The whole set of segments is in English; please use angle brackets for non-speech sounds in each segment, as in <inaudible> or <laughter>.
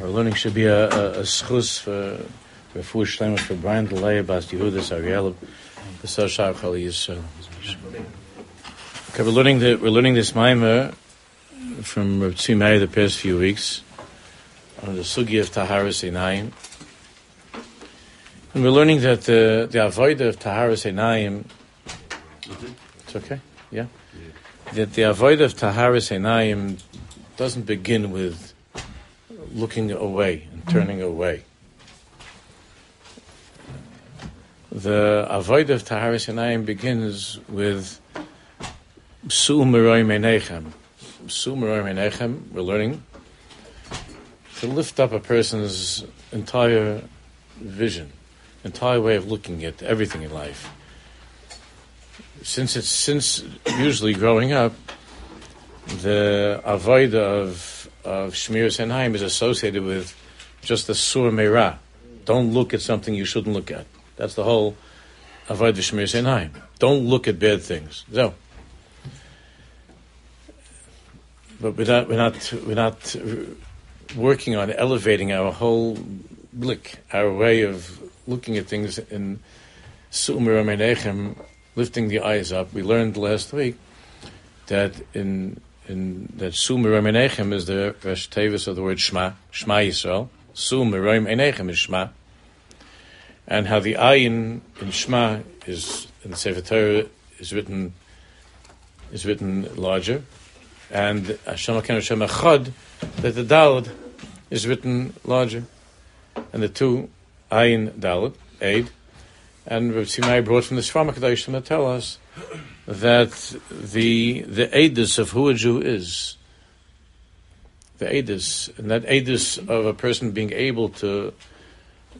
Our learning should be a, a, a schus for for Fuhr Shlemer, for Brian Delay, Bas Yehudis, Ariel, the Soshar Chali Yisrael. Uh, okay, we're learning the, we're learning this mimer from Rav Tzimei the past few weeks on the sugi of Taharas Einayim. And we're learning that the, the avodah of Taharas Einayim, it's okay, yeah? That the avodah of Taharas Einayim doesn't begin with looking away and turning away. The avodah of Taharas Einayim begins with Su Meroi Menechem. Su Meroi Menechem, we're learning to lift up a person's entire vision, entire way of looking at everything in life. Since it's since usually growing up, the avodah of of Shmir Senheim is associated with just the sur meira. Don't look at something you shouldn't look at. That's the whole avodah Shmir Senheim. Don't look at bad things. So, but we're not we're not we're not working on elevating our whole blick, our way of looking at things in Sumer Menechem, lifting the eyes up. We learned last week that in in that Sumer Menechem is the Rosh Tevis of the word Shema, Shema Yisrael. Menechem is Shema, and how the ayin in Shema is in the Sefer Torah is written is written larger, and Hashem Hashem Echad that the Dalad is written larger, and the two Ayin Dalad Aid, and Rav Simai brought from the Shvam Kadashim to tell us that the the Aedis of who a Jew is, the Aedis, and that Aedis of a person being able to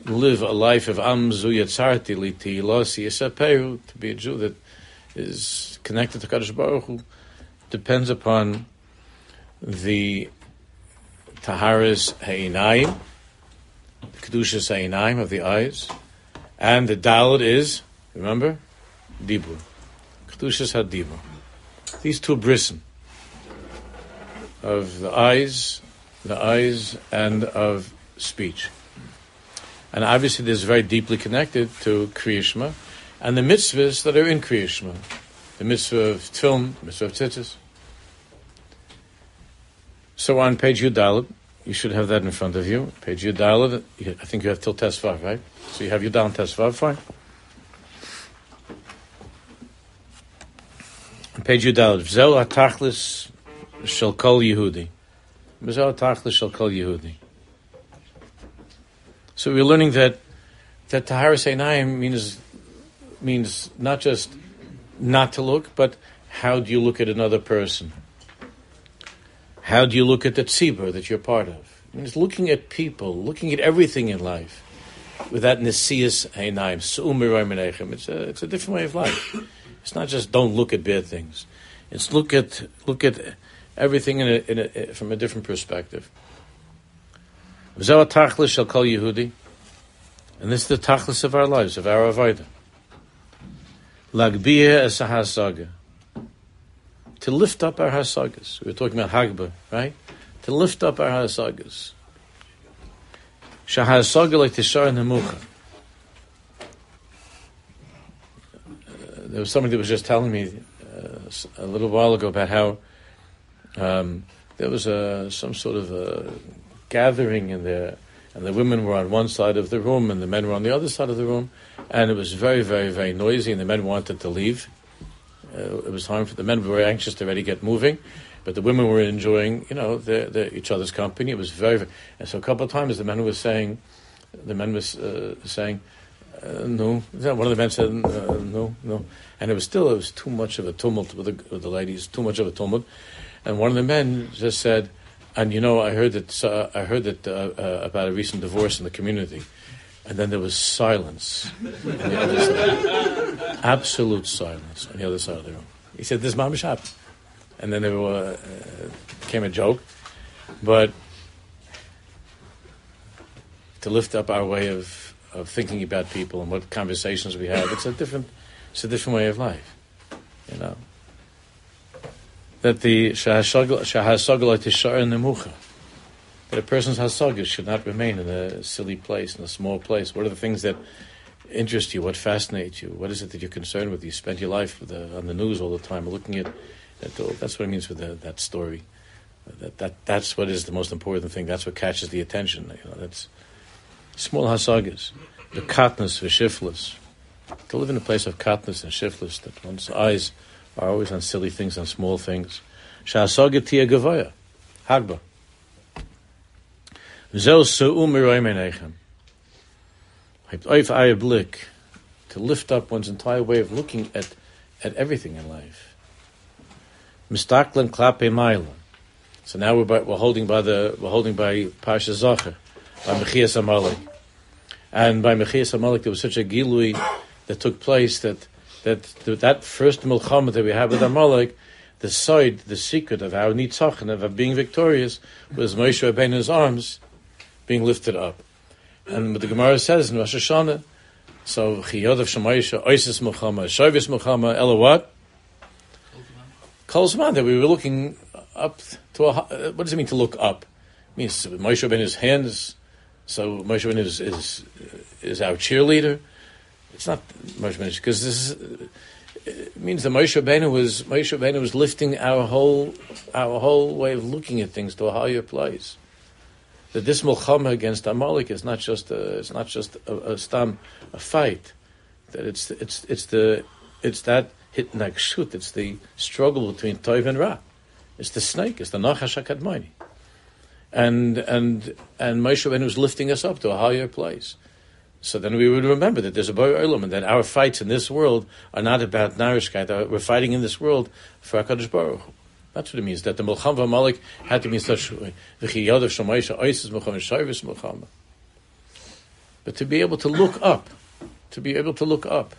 live a life of Amzu Yatzarti Liti Yisaperu, to be a Jew that is connected to Kadosh Baruch Hu, depends upon the Taharas Ha'inayim, the Kedushas Ha'inayim of the eyes, and the Dalit is, remember, Dibur. Kedushas HaDibur. These two brisim of the eyes, the eyes, and of speech. And obviously, this is very deeply connected to Kriyishma and the mitzvahs that are in Kriyishma. The mitzvah of Tfilm, the mitzvah of Tzitzis. So on page Yudalad, you should have that in front of you. Page Yudalad, I think you have till Tesvav, right? So you have your down Tesvav, fine. Page Yudalad, Vzel HaTachlis Shel Kol Yehudi. Vzel HaTachlis Shel Kol Yehudi. So we're learning that that Taharas Einayim means means not just not to look, but how do you look at another person? How do you look at the tzibur that you're part of? It means looking at people, looking at everything in life with that nesias einayim, su'umir It's a it's a different way of life. It's not just don't look at bad things. It's look at look at everything in a, in a, from a different perspective. V'zeh tachlis shall call Yehudi, and this is the tachlis of our lives, of our avodah. Lagbiyah es hasaga. To lift up our hasagas. We were talking about Hagba, right? To lift up our hasagas. Shahasaga like tishar nemucha. There was somebody that was just telling me uh, a little while ago about how um, there was a, some sort of a gathering in there, and the women were on one side of the room and the men were on the other side of the room, and it was very, very, very noisy, and the men wanted to leave. Uh, it was time for the men were very anxious to already get moving, but the women were enjoying, you know, each other's company. It was very, very, and so a couple of times the men was saying, the men was uh, saying, uh, no. One of the men said, uh, no, no. And it was still, it was too much of a tumult with the, with the ladies, too much of a tumult. And one of the men just said, and you know, I heard that, uh, I heard that uh, uh, about a recent divorce in the community. And then there was silence. Absolute silence on the other side of the room. He said, this mamish happened. And then there were, uh, became a joke. But to lift up our way of, of thinking about people and what conversations we have, it's a different, it's a different way of life. You know. That the shahasagala tishar nemucha. that a person's hasagas should not remain in a silly place, in a small place. What are the things that interest you? What fascinates you? What is it that you're concerned with? You spend your life the, on the news all the time, looking at, at the, that's what it means with the, that story. That, that that's what is the most important thing. That's what catches the attention. You know, that's small hasagas, the katnus v'shiflus. To live in a place of katnus and shiflus, that one's eyes are always on silly things, on small things. Sha'asaga tia gavoya, hagba. Zel su'u miroy menechem. To lift up one's entire way of looking at, at everything in life. Mistaklan klape maila. So now we're, by, we're holding by the we're holding by Parsha Zacher, by Mechias Amalek, and by Mechias Amalek there was such a gilui that took place that that that first milchama that we had with Amalek, the side, the secret of our nitzachon of being victorious was Moshe Rabbeinu's arms being lifted up. And the Gemara says in Rosh Hashanah, so Chiyod of Shemaisha, Oisis milchama, Shovis milchama, Ella what? Kol that we were looking up to a, what does it mean to look up? It means Moshe Rabbeinu's hands, so Moshe Rabbeinu is, is, is our cheerleader. It's not Moshe Rabbeinu, because this is, it means that Moshe Rabbeinu was, Moshe Rabbeinu was lifting our whole, our whole way of looking at things to a higher place that this milchama against Amalek is not just a, it's not just a, a stam a fight. That it's it's it's the it's that hit shut. It's the struggle between Toiv and Ra. It's the snake. It's the Nachash Hakadmani. And and and Moshe Rabbeinu was lifting us up to a higher place. So then we would remember that there's a Boy Olam and that our fights in this world are not about Narishkeit. We're fighting in this world for HaKadosh Baruch. That's what it means. That the Mulcham Malik had to be in such shayvis Mulcham. But to be able to look up, to be able to look up.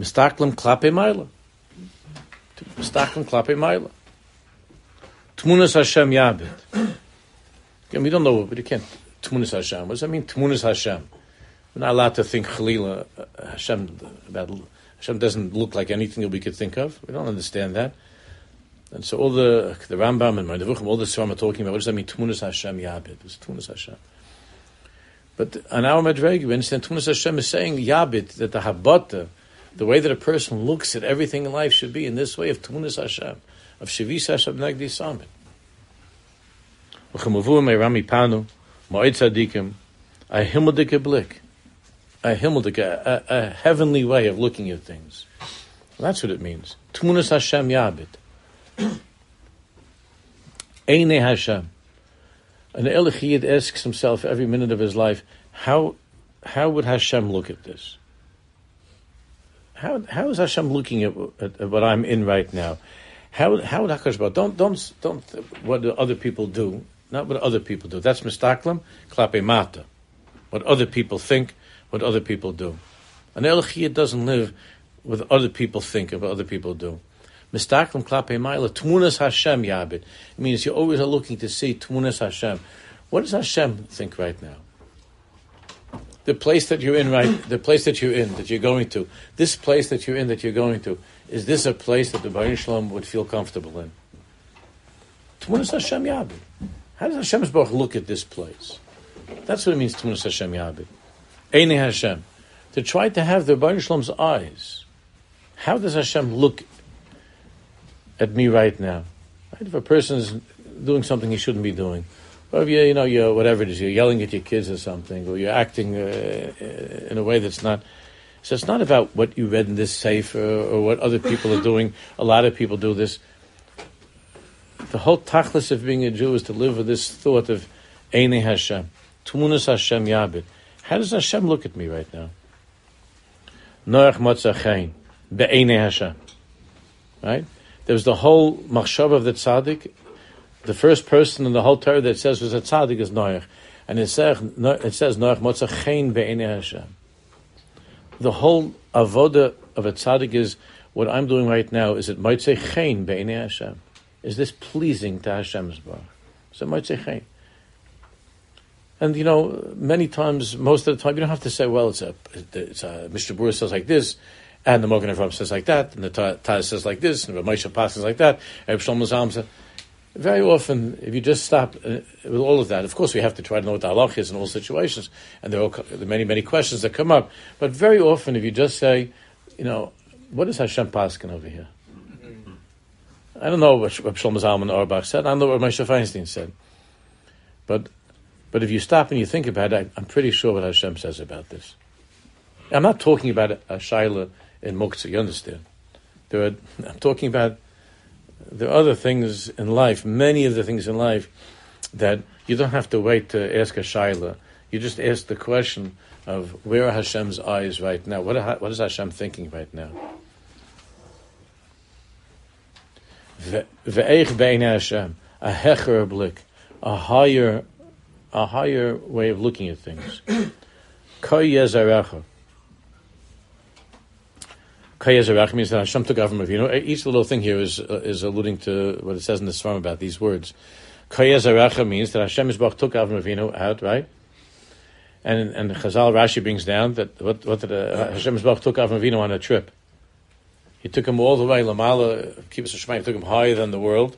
Mistaklim klape maila. Mistaklim klape maila. Tmunas Hashem yabit. Again, we don't know, but you can't. Tmunas Hashem. What does that mean? Tmunas Hashem. We're not allowed to think Chalila uh, Hashem about Hashem doesn't look like anything that we could think of. We don't understand that. And so all the the Rambam and Moreh Nevuchim, all the Sram are talking about, what does that mean? Tmunas Hashem Yabid. It's Tmunas Hashem. But on our Madreg, we understand Tmunas Hashem is saying Yabid, that the Habata, the way that a person looks at everything in life should be in this way of Tmunas Hashem, of Shavis Hashem Nagdi Samit. Ma'id Tzadikim, a Himmeldike Blick a himmeldik, a, a, heavenly way of looking at things. That's what it means. Tmunas Hashem Yabit. Eine Hashem. An Elichid asks himself every minute of his life, how, how would Hashem look at this? How, how is Hashem looking at, at, at what I'm in right now? How, how would Hakadosh Baruch don't don't don't what other people do, not what other people do. That's mistaklam klape mata. What other people think, what other people do. An Elchiyah doesn't live with other people think of what other people do. Mistaklim klape ma'ila, tmunas Hashem yabit. It means you always are looking to see tmunas Hashem. What does Hashem think right now? The place that you're in right, the place that you're in, that you're going to, this place that you're in, that you're going to, is this a place that the Baruch Shalom would feel comfortable in? Tmunas Hashem yabit. How does Hashem's Baruch look at this place? That's what it means, Tmunas Hashem yabit. Eine Hashem. To try to have the Baruch Shalom's eyes. How does Hashem look at me right now? Right? If a person is doing something he shouldn't be doing, or if you, you know, you're, whatever it is, you're yelling at your kids or something, or you're acting uh, in a way that's not. So it's not about what you read in this safe or, or what other people are doing. A lot of people do this. The whole tachlis of being a Jew is to live with this thought of Eine Hashem, Tmunas Hashem Yabit. How does Hashem look at me right now? Noach Motzachein, Be'ene Hashem. Right? There was the whole machshav of the tzaddik. The first person in the whole Torah that says was a tzaddik is Noach. And it says, it says Noach Motzachein Be'ene Hashem. The whole avoda of a tzaddik is what I'm doing right now is it might say chen be'ene Hashem. Is this pleasing to Hashem's bar? So chen. And you know, many times, most of the time, you don't have to say, "Well, it's a, it's a Mishnah Berurah says like this, and the Mogen Avram says like that, and the Taz says like this, and the Moshe Pas says like that, and says." very often, if you just stop uh, with all of that, of course we have to try to know what the halach is in all situations, and there are, there are many, many questions that come up. But very often, if you just say, you know, what is Hashem Paskin over here? I don't know what, Shlomo Zalman Auerbach said. I don't know what Moshe Feinstein said. But, but if you stop and you think about it, I, am pretty sure what Hashem says about this. I'm not talking about a, a shaila in Muktzah, you understand? There are, I'm talking about are other things in life, many of the things in life, that you don't have to wait to ask a shaila. You just ask the question of where are Hashem's eyes right now? What, what is Hashem thinking right now? Ve'eich be'en Hashem, a hecher blik, a higher, a higher way of looking at things. Koi yezarecha. Kayezerach means that Hashem took Avram Avinu. Each little thing here is uh, is alluding to what it says in the Sfarim about these words. Kayezerach means that Hashem Yisbach took Avram Avinu out, right? And and Chazal Rashi brings down that what what did uh, Hashem Yisbach took Avram Avinu on a trip. He took him all the way Lamala, Kibbutz Shemaim, took him higher than the world,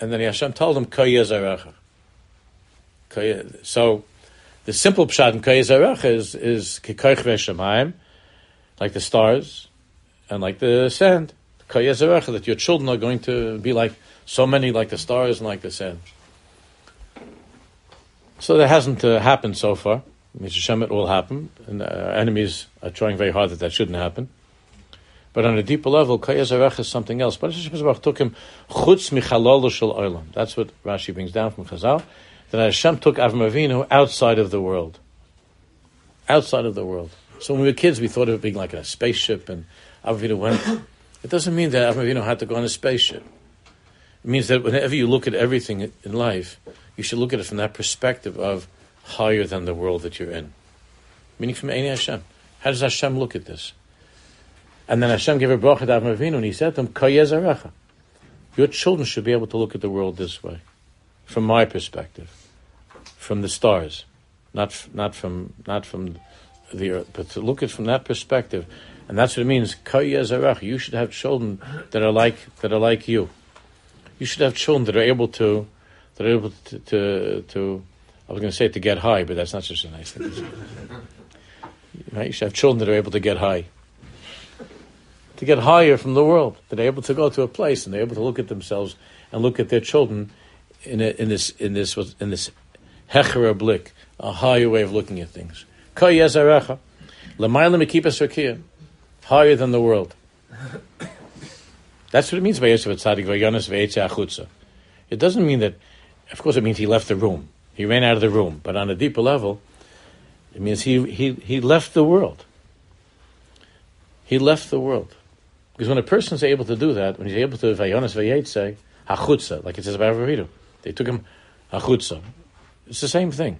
and then Hashem told him Kayezerach. So the simple pshat in Kayezerach is is Kikoich Veshamayim like the stars and like the sand. That your children are going to be like so many like the stars and like the sand. So that hasn't uh, happened so far. Hashem, it will happen, and uh, our enemies are trying very hard that that shouldn't happen. But on a deeper level, Kayazarech is something else. But Hashem took him chutz michalol shel. That's what Rashi brings down from Chazal. That Hashem took Avram Avinu outside of the world. Outside of the world. So when we were kids, we thought of it being like a spaceship, and Avinu went. It doesn't mean that Avinu had to go on a spaceship. It means that whenever you look at everything in life, you should look at it from that perspective of higher than the world that you're in. Meaning from Ein Hashem. How does Hashem look at this? And then Hashem gave a bracha to Avinu, and he said to him, Your children should be able to look at the world this way, from my perspective, from the stars, not not from not from the earth. But to look at from that perspective, and that's what it means. You should have children that are like that are like you. You should have children that are able to that are able to to, to I was going to say to get high, but that's not such a nice thing. <laughs> right? You should have children that are able to get high. To get higher from the world, that are able to go to a place and they're able to look at themselves and look at their children in, a, in this in this in this hecher blick, a higher way of looking at things. Higher than the world. That's what it means by. It doesn't mean that, of course, it means he left the room. He ran out of the room. But on a deeper level, it means he, he, he left the world. He left the world. Because when a person is able to do that, when he's able to Vayonis Vayetze, Hachutza, like it says about Avridu, they took him Hachutza. It's the same thing.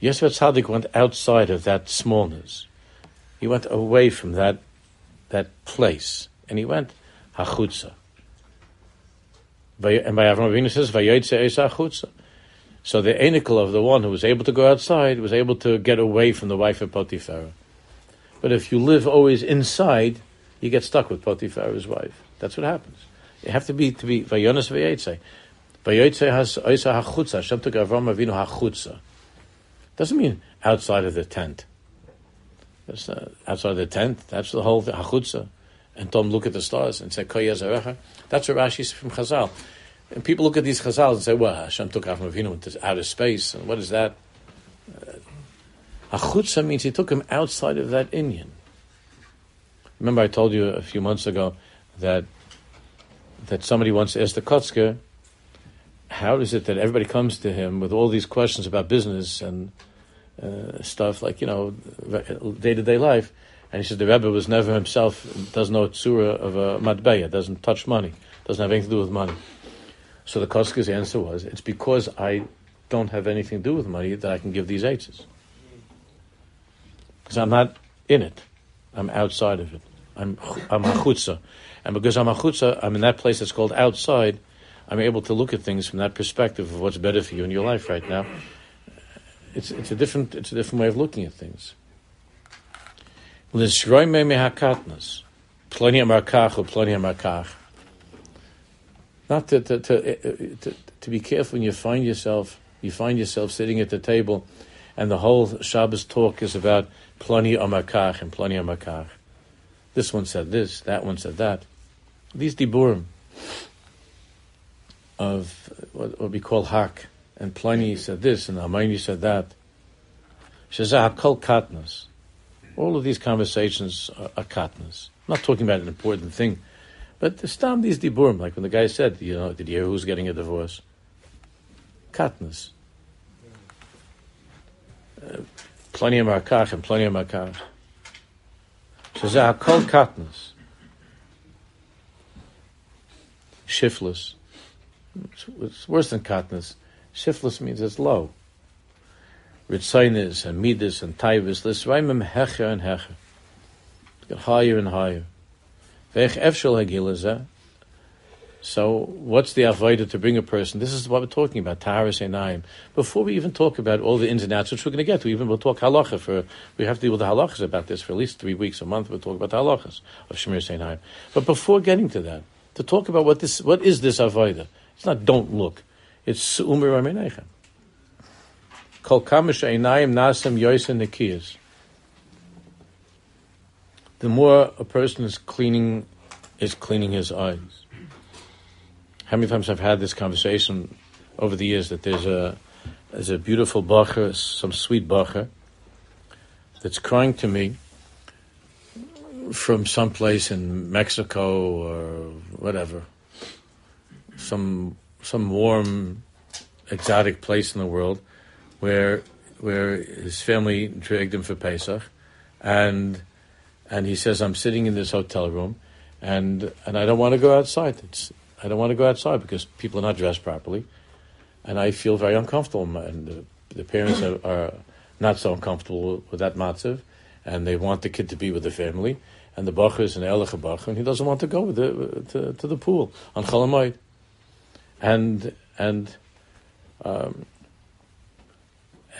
Yosef Tzaddik went outside of that smallness. He went away from that that place, and he went hachutza. And by Avram Avinu says vayotze hachutza. So the enicle of the one who was able to go outside was able to get away from the wife of Potiphar. But if you live always inside, you get stuck with Potiphar's wife. That's what happens. You have to be to be vayonas vayotze. Vayotze has oisa hachutza. Hashem took Avram Avinu hachutza. Doesn't mean outside of the tent. That's uh, outside of the tent. That's the whole hachutza. And Tom look at the stars and say koyazarecha. That's what Rashi is from Chazal. And people look at these Chazal and say, "Well, Hashem took Avram Avinu into outer space, and what is that?" Uh, hachutza means he took him outside of that Indian. Remember, I told you a few months ago that that somebody once asked the Kotzker, how is it that everybody comes to him with all these questions about business and uh, stuff like you know day to day life. And he said the Rebbe was never himself doesn't know tzura of a matbeya, doesn't touch money, doesn't have anything to do with money. So the Kotzker's answer was, it's because I don't have anything to do with money that I can give these eights. Because I'm not in it. I'm outside of it. I'm I'm. And because I'm hachutza, I'm in that place that's called outside. I'm able to look at things from that perspective of what's better for you in your life right now it's, it's, a different, it's a different way of looking at things. L'sroime mehakatnas. Ploni amarkach or ploni amarkach. Not to, to, to, uh, to, to be careful when you find yourself, you find yourself sitting at the table and the whole Shabbos talk is about plani amakach and plani amakach. This one said this, that one said that. These diburim of what, we call hak, and Pliny said this, and Hermione said that. Shazah hakol katnas. All of these conversations are, are katnas. I'm not talking about an important thing, but the stam these diburim, like when the guy said, you know, did you hear who's getting a divorce? Katnas. Uh, plenty of markach and plenty of markach. Shazah hakol katnas. Shiftless. It's worse than katnas. Shiftless means it's low. Ritzainis and midas and taivas. Lisraimim hecher and hecher. Get higher and higher. Vech efshel hagilazah. So, what's the avodah to bring a person? This is what we're talking about, Taharis Einayim. Before we even talk about all the ins and outs, which we're going to get to, even we'll talk halacha for, we have to deal with the halachas about this for at least three weeks, a month, we'll talk about the halachas of Shemir Einayim. But before getting to that, to talk about what this, what is this avodah? It's not don't look. It's umir amenechem. Kol kamish einayim nasem yoisen nekiyas. The more a person is cleaning, is cleaning his eyes. How many times I've had this conversation over the years that there's a there's a beautiful bacher, some sweet bacher, that's crying to me from some place in Mexico or whatever, some some warm, exotic place in the world, where where his family dragged him for Pesach, and and he says, "I'm sitting in this hotel room, and and I don't want to go outside. It's I don't want to go outside because people are not dressed properly, and I feel very uncomfortable. And the, the parents are, are, not so uncomfortable with that matzav, and they want the kid to be with the family." And the bacher is an elige bacher, and he doesn't want to go the, to, to the pool on Chalamayit and and um,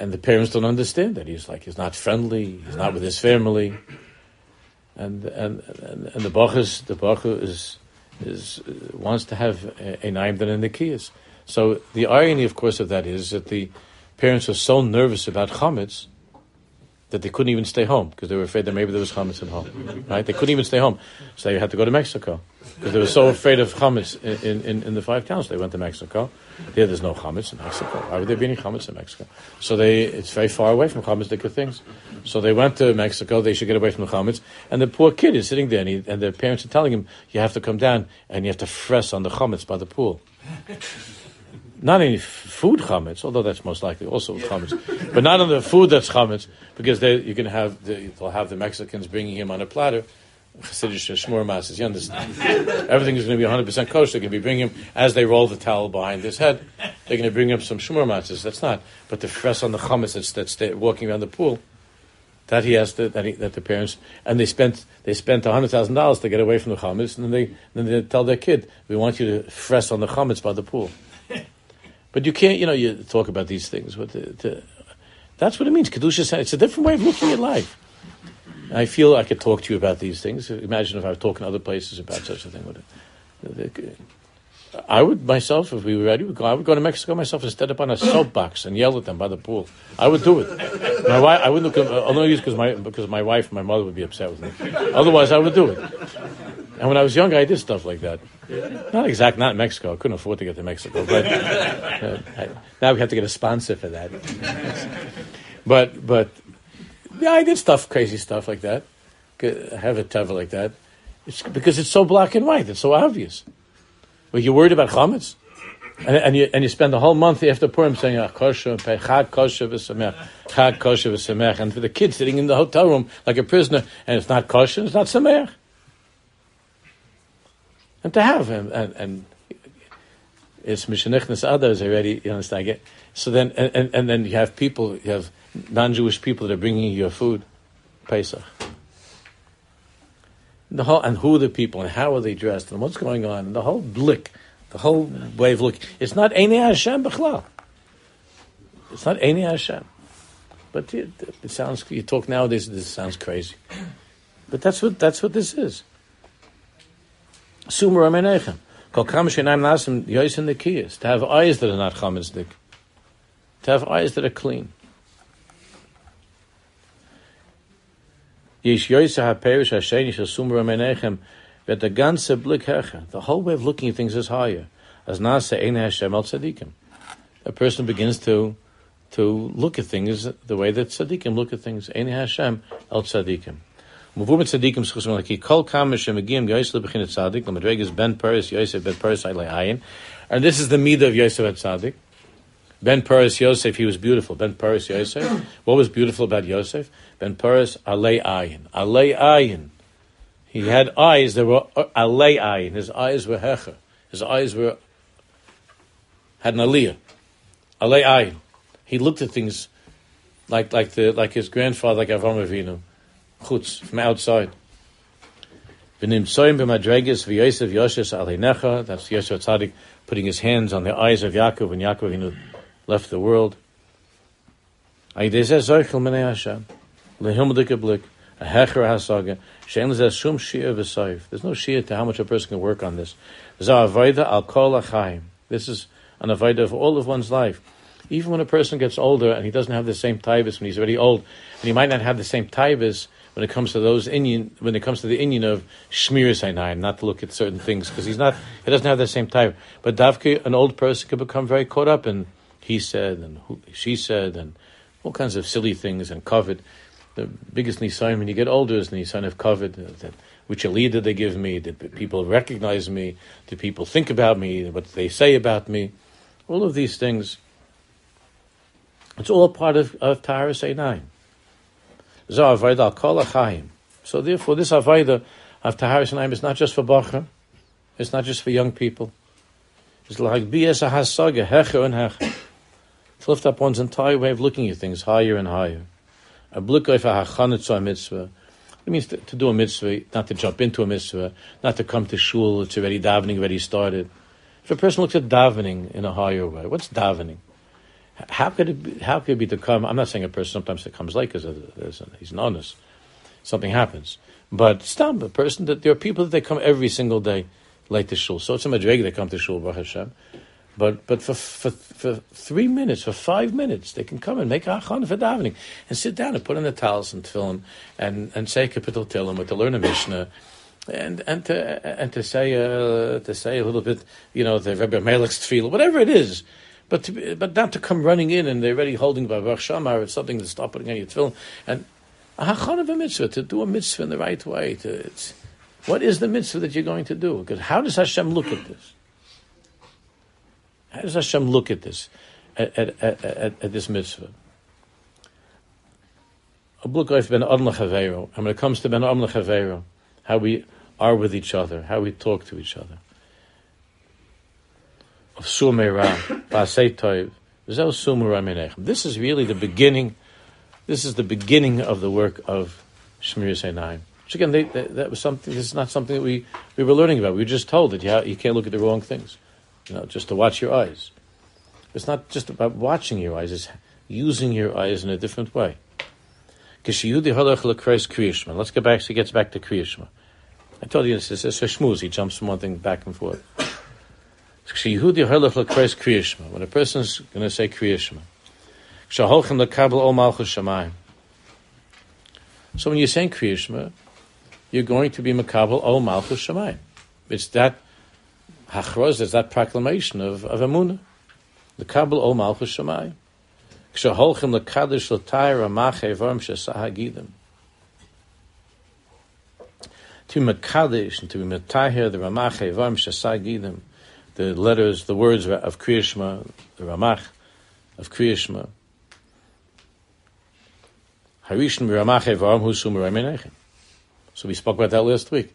and the parents don't understand that he's like he's not friendly, he's not with his family, and and and, and the bachas the bacha is is uh, wants to have a, a naim than in the kiyas. So the irony, of course, of that is that the parents are so nervous about chametz that they couldn't even stay home because they were afraid that maybe there was chametz at home. Right? They couldn't even stay home, so they had to go to Mexico because they were so afraid of chametz in, in, in, the five towns. They went to Mexico. There, there's no chametz in Mexico. Why would there be any chametz in Mexico? So they, it's very far away from chametz things. So they went to Mexico. They should get away from the chametz. And the poor kid is sitting there, and, he, and the parents are telling him, "You have to come down and you have to fress on the chametz by the pool." <laughs> not any food chametz, although that's most likely also yeah. chametz, but not on the food that's chametz, because they, you can have the, they'll have the Mexicans bringing him on a platter. Chassidish shmur masses, you understand? Everything is going to be 100% kosher. They're going to be bringing him as they roll the towel behind his head. They're going to bring him some shmur masses. That's not. But the fresh on the chametz that's, that's walking around the pool, that he has to, that, he, that the parents and they spent they spent hundred thousand dollars to get away from the chametz, and then they then they tell their kid, "We want you to fresh on the chametz by the pool." <laughs> But you can't, you know, you talk about these things. But the, the, that's what it means. Kedusha, it's a different way of looking at life. I feel I could talk to you about these things. Imagine if I was talking to other places about such a thing. I would myself, if we were ready, I would go to Mexico myself and stand up on a soapbox and yell at them by the pool. I would do it. My wife, I wouldn't look. Only because my because my wife and my mother would be upset with me. Otherwise, I would do it. And when I was younger, I did stuff like that. Not exact, not in Mexico. I couldn't afford to get to Mexico, but uh, I, now we have to get a sponsor for that. but but yeah, I did stuff, crazy stuff like that. Have a teva like that. It's because it's so black and white. It's so obvious. But you're worried about chametz, and, and, you and you spend the whole month after Purim saying ah, kosher, chag kosher v'samech, chag v'samech, and for the kid sitting in the hotel room like a prisoner, and it's not kosher, it's not samech and to have him and, and it's Mishanichnas others already, you understand? So then, and, and, and, then you have people, you have non-Jewish people that are bringing you your food, Pesach. The whole, and who are the people, and how are they dressed, and what's going on, and the whole blick, the whole way of looking. It's not Eini Hashem B'chlal. It's not Eini Hashem. But it, it sounds, you talk nowadays, this sounds crazy. But that's what, that's what this is. Sumer Amenechem. To have eyes that are not chametzik, to have eyes that are clean. But the ganze Blick Hecher, the whole way of looking at things is higher. As Nasa Ein Hashem El Tzadikim. A person begins to to look at things the way that tzaddikim look at things. Ein Hashem El Tzadikim. Muvum tzaddikim schusum like kol kam shemegim Yosef bechin tzaddik. The madreg Ben Paris Yosef Ben Paris Ayin, and this is the midah of Yosef at tzaddik. Ben Paris Yosef, he was beautiful. Ben Paris Yosef. What was beautiful about Yosef? Ben Paris Alei Ayin. Alei Ayin. He had eyes that were uh, Alei Ayin. His eyes were hecher. His eyes were had an aliyah. Alei Ayin. He looked at things like like the like his grandfather, like Avram Avinu chutz, from outside. V'nimtsoim b'madreges v'yosef Yoshes alinecha. That's Yosef Tzaddik putting his hands on the eyes of Yaakov when Yaakov left the world. There's no shia to how much a person can work on this. This is an avodah of all of one's life. Even when a person gets older and he doesn't have the same taibas when he's already old, and he might not have the same taibas when it comes to those when it comes to the Indian of Shmir Sinai, not to look at certain things because he's not, he doesn't have the same type. But Davke, an old person could become very caught up in he said and who, she said and all kinds of silly things and covet. The biggest nisan when you get older is nisan of covet. Uh, that which a leader they give me? Did people recognize me? Did people think about me? What they say about me? All of these things. It's all part of, of Taharas Einayim. So therefore, this avodah of Taharis and is not just for Bachar, it's not just for young people. It's like bias a hasaga, hecher and hecher. To lift up one's entire way of looking at things higher and higher. A blikoi for hachanetzu mitzvah. It means to, to, do a mitzvah, not to jump into a mitzvah, not to come to shul, it's already davening, already started. If a person looks at davening in a higher way, what's davening? How could it be, how could it be to come? I'm not saying a person sometimes that comes late because he's an honest. Something happens. But stop a person that there are people that they come every single day late to shul. So it's a madrega they come to shul, Baruch Hashem. But but for, for for three minutes, for five minutes, they can come and make a achana for davening and sit down and put on the towels and film and and say tilim or to learn a mishnah. And and to and to say uh, to say a little bit, you know, the Rebbe Melech's tefillah, whatever it is, but to, but not to come running in and they're already holding by Shamar, it's something to stop putting on your tefillin. And a hachan of a mitzvah, to do a mitzvah in the right way. To, what is the mitzvah that you're going to do? Because how does Hashem look at this? How does Hashem look at this, at, at, at, at this mitzvah? And when it comes to ben Adam how we are with each other, how we talk to each other of. <coughs> This is really the beginning. This is the beginning of the work of Shmir Seinaim. Which again, they, they, that was something. This is not something that we, we were learning about. We were just told that you, you can't look at the wrong things. You know, just to watch your eyes. It's not just about watching your eyes. It's using your eyes in a different way. Let's get back. She gets back to Kriyishma. I told you this is a shmooze. He jumps from one thing back and forth. When a person's going to say Kriyashma. So when you're saying Kriyashma, you're going to be Makabal Ol Malchus Shemayim. It's that hachroz, it's that proclamation of, of Amunah. The Kabul Ol Malchus Shemayim. Kshaholchem lekadish l'tayr amache vorm shesahagidim. To be Makadish and to be Matahir, the Ramache vorm shesahagidim the letters, the words of Kriyashma, the Ramach of Kriyashma. Harishon Ramach Evarim Husum Ramenechem. So we spoke about that last week.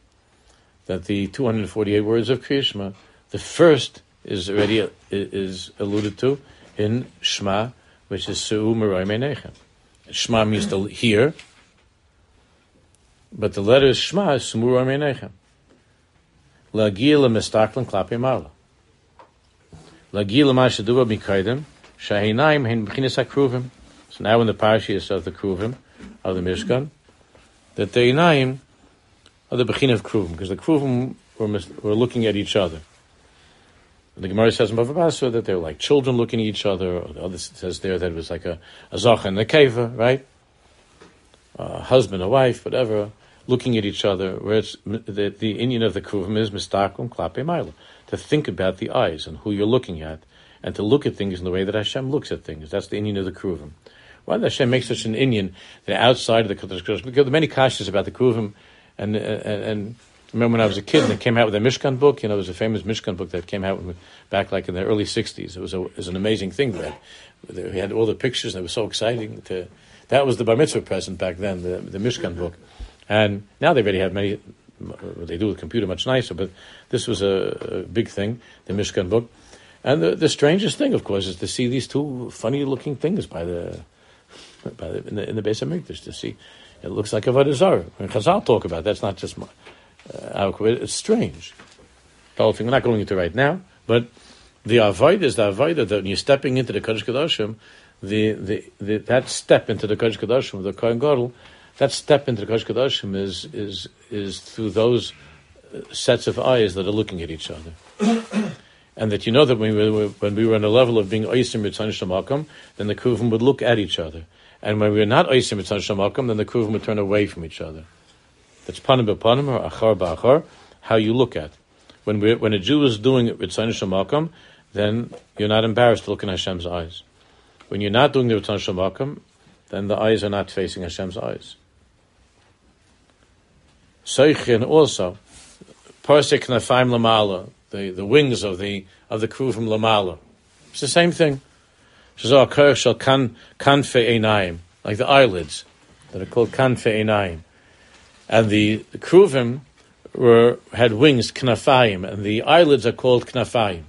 That the 248 words of Kriyashma, the first is already is alluded to in Shema, which is Su'u Meroy Menechem. Shema means to hear, but the letter is Shema is Sumur Menechem. Lagil Mistaklan Klapi Mala. Lagila Mashaduba Mikaidem, Shahinaim Hein Bechinis HaKruvim. So now in the parashas of the Kruvim, of the Mishkan, that the Inaim are the Bechin of Kruvim, because the Kruvim were, were looking at each other. The Gemara says in Bava that they were like children looking at each other. Or the other says there that it was like a, a zach and a keva, right? A husband, a wife, whatever, looking at each other. Where it's the, the Indian of the Kruvim is mistakum klape maila, to think about the eyes and who you're looking at, and to look at things in the way that Hashem looks at things. That's the Indian of the Kruvim. Why does Hashem make such an Indian that outside of the Kodesh Because there are many kashas about the Kruvim, and, and, and remember when I was a kid and they came out with a Mishkan book. You know, there was a famous Mishkan book that came out back like in the early '60s. It was, a, it was an amazing thing. That we had all the pictures. and It was so exciting. To that was the bar mitzvah present back then, the, the Mishkan book. And now they already have many. They do with computer much nicer, but this was a, a big thing, the Mishkan book. And the, the strangest thing, of course, is to see these two funny-looking things by the, by the in the in the base of Mikdash. To see, it looks like a Avodah When Chazal talk about it, that's not just my, uh, it's strange. The whole thing we're not going into right now, but the avoid is the avoid that when you're stepping into the Kodesh Kodashim, the, the, the, that step into the Kodesh Kodashim the Kohen Gadol, that step into the Kodesh Kodashim is is is through those uh, sets of eyes that are looking at each other. <coughs> and that you know that when we were, when we were on a level of being Oisim Mitzan Shamakim, then the Kuvim would look at each other. And when we're not Oisim Mitzan Shamakim, then the Kuvim would turn away from each other. That's panim b'panim or achar ba'achar, how you look at. When we, when a Jew is doing it with Shamakam, then you're not embarrassed to look in Hashem's eyes. When you're not doing the Ritzayin Shamakam, then the eyes are not facing Hashem's eyes. Seichin also, Parsik Nafaim Lamala, the, the wings of the of the crew from Lamala. It's the same thing. Shazar Kershal kan kanfe einayim, like the eyelids that are called kanfe einayim and the, the kruvim were had wings knafayim, and the eyelids are called knafayim.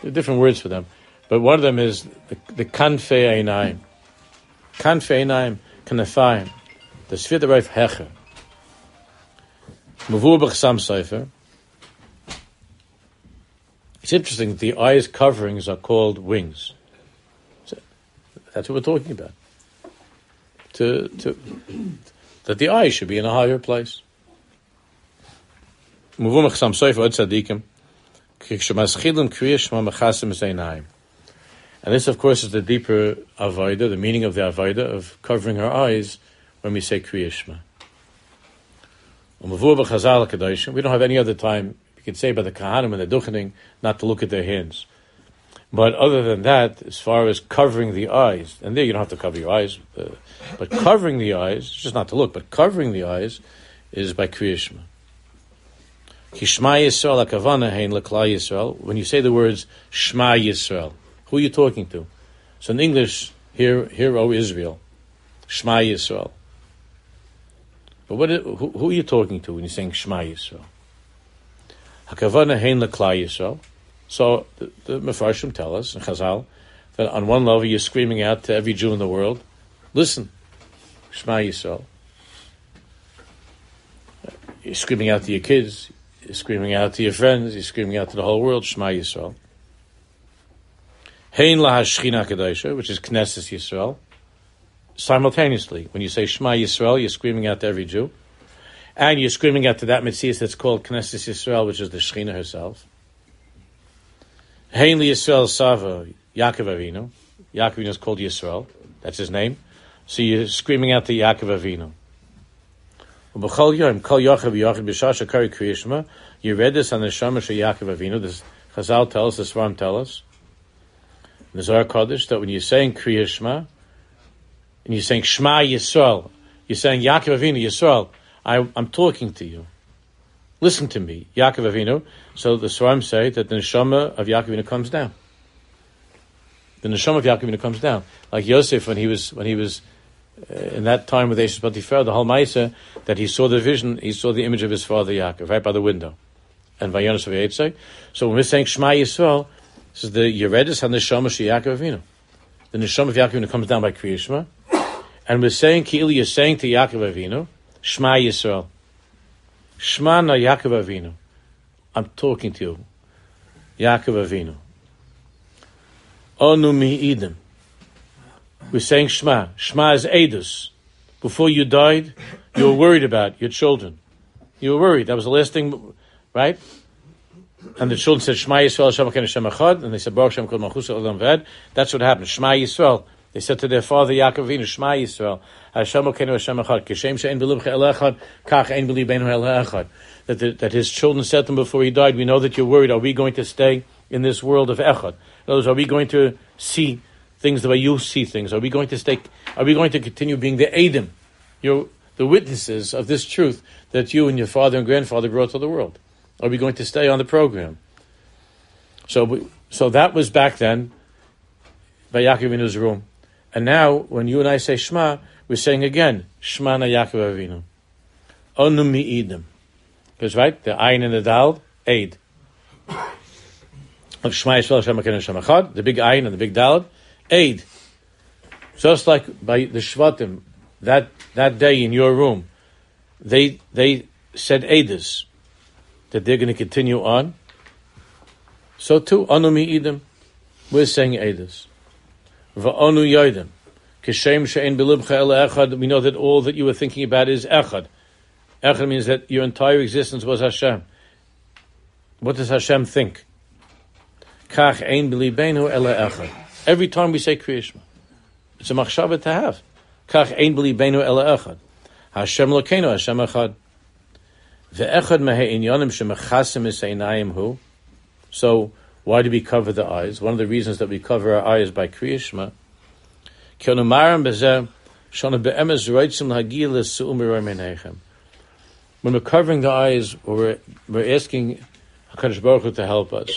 There are different words for them, but one of them is the, the kanfe einayim, kanfe einayim, knafayim, the svidareif hecher. Mavur b'chsam sefer. It's interesting. that The eyes coverings are called wings. That's what we're talking about. To to that the eye should be in a higher place. And this, of course, is the deeper avoida, the meaning of the avoida of covering our eyes when we say kriyishma. Um, we don't have any other time. You can say by the kahanim and the duchening not to look at their hands. But other than that, as far as covering the eyes, and there you don't have to cover your eyes, uh, but covering the eyes, just not to look, but covering the eyes is by Kriyashma. Kishma Yisrael akavana hein lekla Yisrael. When you say the words Shma Yisrael, who are you talking to? So in English, hear, hear, O Israel, Shma Yisrael. But what, who, who are you talking to when you're saying Shma Yisrael? Hakavana hein lekla Yisrael. So the, the Mefarshim tell us, in Chazal, that on one level you're screaming out to every Jew in the world, listen, Shema Yisrael. You're screaming out to your kids, you're screaming out to your friends, you're screaming out to the whole world, Shema Yisrael. Hein lahashchina which is Knesset Yisrael. Simultaneously, when you say Shema Yisrael, you're screaming out to every Jew. And you're screaming out to that mitzvah that's called Knesset Yisrael, which is the Shechina herself. Hein Yisrael Sava, Yaakov Avinu. Yaakov Avinu is called Yisrael. That's his name. So you're screaming out to Yaakov Avinu. You read this on the Shama Shal Yaakov Avinu. This Chazal tells us, the Svarim tell us. The Zohar Kodesh, that when you're saying kriyishma, and you're saying Shema Yisrael, you're saying Yaakov Avinu, Yisrael, I, I'm talking to you. Listen to me, Yaakov Avinu. So the Svarim say that the neshama of Yaakov Avinu comes down. The neshama of Yaakov Avinu comes down, like Yosef when he was when he was uh, in that time with Eshes Potiphar, the whole Maisa, that he saw the vision, he saw the image of his father Yaakov right by the window, and Vayonis Yitzay. So when we're saying Shema Yisrael, this is the Yeredis and the of Yaakov Avinu. The neshama of Yaakov Avinu comes down by Kriyishma, and we're saying Ki'ili is saying to Yaakov Avinu, Shema Yisrael. Shma na Yaakov Avinu. I'm talking to you. Yaakov Avinu. Onu mi idim. We're saying Shema. Shema is Edus. Before you died, you were worried about your children. You were worried. That was the last thing, right? and the children said, Shema Yisrael, Hashem Elokeinu Hashem and they said, Baruch Shem Kol Malchus Olam Ved. That's what happened. Shema Yisrael. They said to their father Yaakov Avinu, Shema Yisrael, Hashem Hashem Echad, Kishem She'en El Echad, Kach Ein El Echad. That, the, that his children said to him before he died, we know that you're worried, are we going to stay in this world of Echad? In other words, are we going to see things the way you see things? Are we going to stay, are we going to continue being the Adim, you the witnesses of this truth that you and your father and grandfather brought to the world? Are we going to stay on the program? So, we, so that was back then by Yaakov in his room. And now, when you and I say Shema, we're saying again, Shema na Yaakov Avinu. Onu mi'idim. Because, right, the Ayin and the Dal, Aid. Of Shema Yisrael Hashem Hashem Echad, the big Ayin and the big Dal, Aid. Just like by the Shvatim, that, that day in your room, they, they said Aidis that they're going to continue on. So too, anu mi'idim, we're saying edus. Va'anu yoidim. Kishem she'en bilibcha ele echad, we know that all that you were thinking about is echad. Echad means that your entire existence was Hashem. What does Hashem think? Kach ein bilibenu ele echad. Every time we say Kriyishma, it's a machshava to have. Kach ein bilibenu ele echad. Hashem lokeinu, Hashem echad. Ve'echad mehe'inyonim shemechasim is hu. So why do we cover the eyes? One of the reasons that we cover our eyes by Kriyishma. When we're covering the eyes, we're, we're asking HaKadosh Baruch Hu to help us.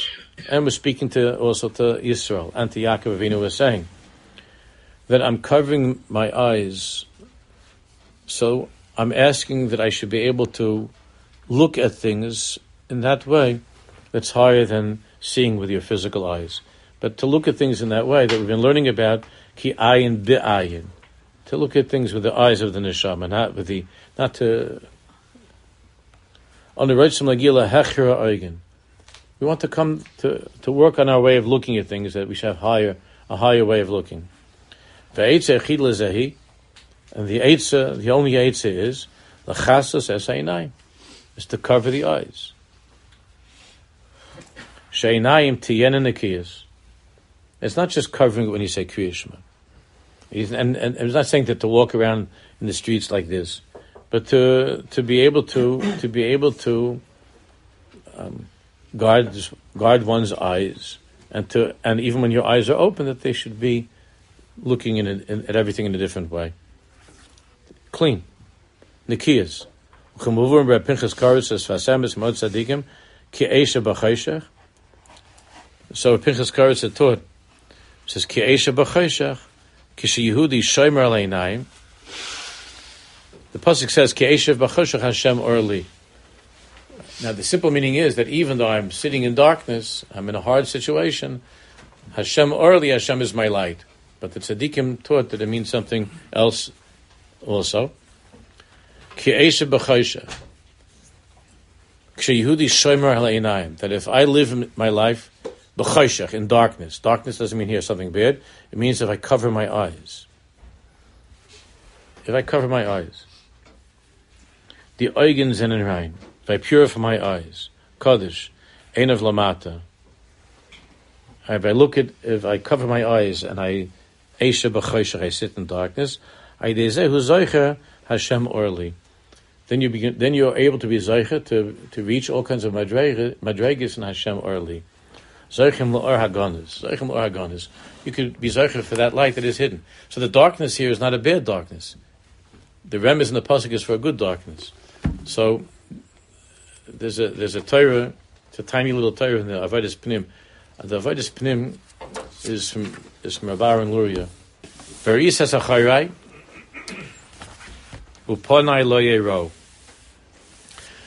And we're speaking to also to Israel and to Yaakov Avinu, we're saying that I'm covering my eyes. So I'm asking that I should be able to look at things in that way that's higher than seeing with your physical eyes. But to look at things in that way that we've been learning about, ki ayin bi'ayin, to look at things with the eyes of the neshama, not with the, not to, on the right Lagila hechra eigen. We want to come to, to work on our way of looking at things that we should have higher, a higher way of looking. Ve'etzeh and the eitzah, uh, the only eitzah is, l'chasas esayinayim is to cover the eyes. Sheinayim tiyena nekiyas. It's not just covering it when you say kriyishma. And, and, and it's not saying that to walk around in the streets like this, but to to be able to to be able to um, guard guard one's eyes, and to and even when your eyes are open, that they should be looking in, in at everything in a different way. Clean, B'Chayshach. So Pinchas Karu said taught says Ki Esha Kishi Yehudi Shomer Aleinayim. The pasuk says Ki Esha B'Chayshach Hashem Orli. Now the simple meaning is that even though I'm sitting in darkness, I'm in a hard situation. Hashem Orli, Hashem is my light. But the tzaddikim taught that it means something else also. That if I live my life in darkness, darkness doesn't mean here something bad. It means if I cover my eyes. If I cover my eyes, the eigens in rein, if I purify my eyes, kaddish, ein of lamata. If I look at, if I cover my eyes and I, Eisha b'choshech, I sit in darkness, I dezehu zoicher Hashem orli then you begin. Then you're able to be zeicha to to reach all kinds of madregas and Hashem early. Zeichem la'or hagonis. Zeichem la'or hagonis. You could be zeicha for that light that is hidden. So the darkness here is not a bad darkness. The remes in the pasuk is for a good darkness. So there's a there's a Torah. It's a tiny little Torah in the Avodas Pnim. The Avodas Pnim is from is from Rabbi Aaron Luria. Veris has a chayrai. Uponai lo yero.